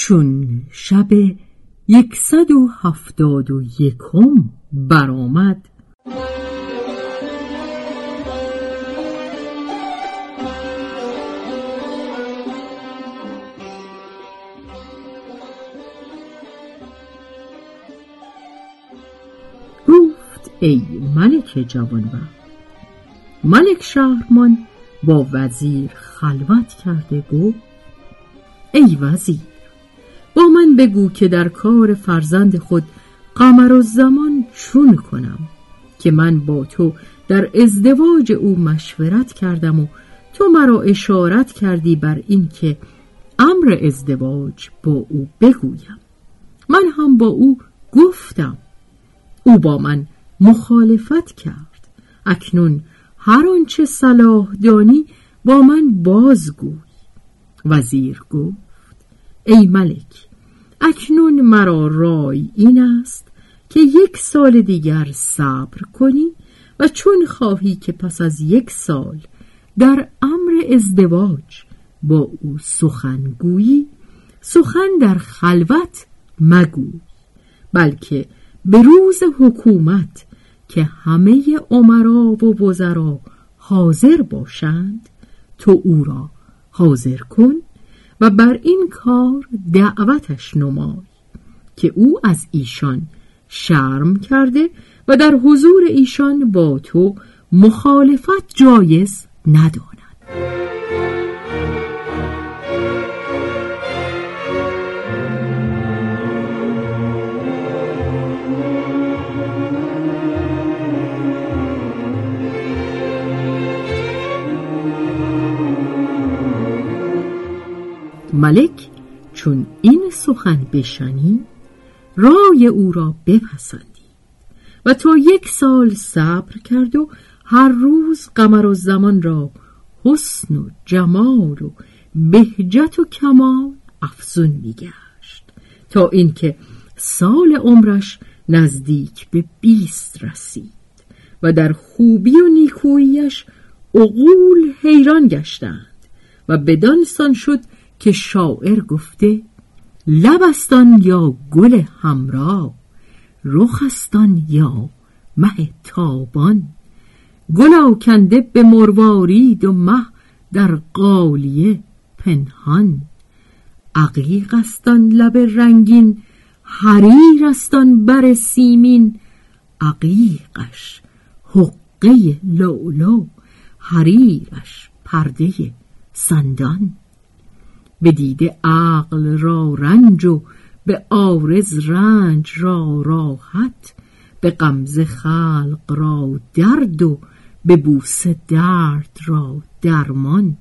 چون شب یکصد و هفتاد و یکم برآمد. گفت ای ملک جوانبخت ملک شهرمان با وزیر خلوت کرده گفت ای وزیر با من بگو که در کار فرزند خود قمر و زمان چون کنم که من با تو در ازدواج او مشورت کردم و تو مرا اشارت کردی بر این که امر ازدواج با او بگویم. من هم با او گفتم. او با من مخالفت کرد. اکنون هر آنچه صلاح دانی با من بازگوی. وزیر گفت ای ملک اکنون مرا رای این است که یک سال دیگر صبر کنی و چون خواهی که پس از یک سال در امر ازدواج با او سخنگویی سخن در خلوت مگوی بلکه به روز حکومت که همه عمرا و وزرا حاضر باشند تو او را حاضر کن و بر این کار دعوتش نمای که او از ایشان شرم کرده و در حضور ایشان با تو مخالفت جایز نداند. ملک چون این سخن بشنی رای او را بپسندی. و تا یک سال صبر کرد و هر روز قمر و زمان را حسن و جمال و بهجت و کمال افزون میگشت. تا اینکه سال عمرش نزدیک به بیست رسید و در خوبی و نیکوییش عقول حیران گشتند و بدانسان شد که شاعر گفته لبستان یا گل همرا رخستان یا مه تابان؟ گل آکنده به مروارید و مه در قالیه پنهان. عقیق استان لب رنگین حریر استان بر سیمین. عقیقش حقه لولو حریرش پرده سندان. به دیده عقل را رنج و به آرز رنج را راحت به غمزه خلق را درد و به بوسه درد را درمان.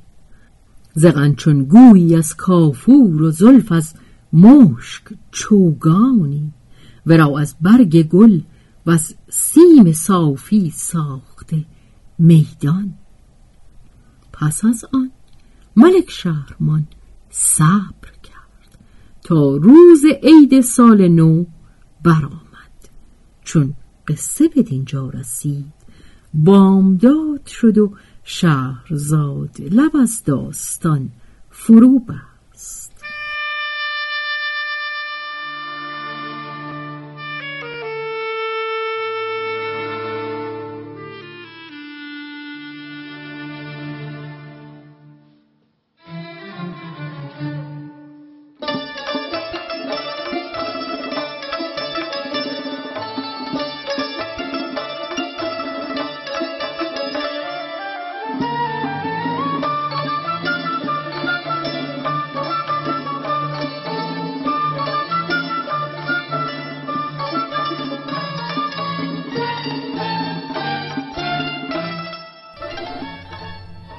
زغن چون گویی از کافور و زلف از مشک چوگانی ورا از برگ گل و از سیم صافی ساخته میدان. پس از آن ملک شهرمان صبر کرد تا روز عید سال نو برآمد. چون قصه به دینجا رسید بامداد شد و شهرزاد لب از داستان فرو بست.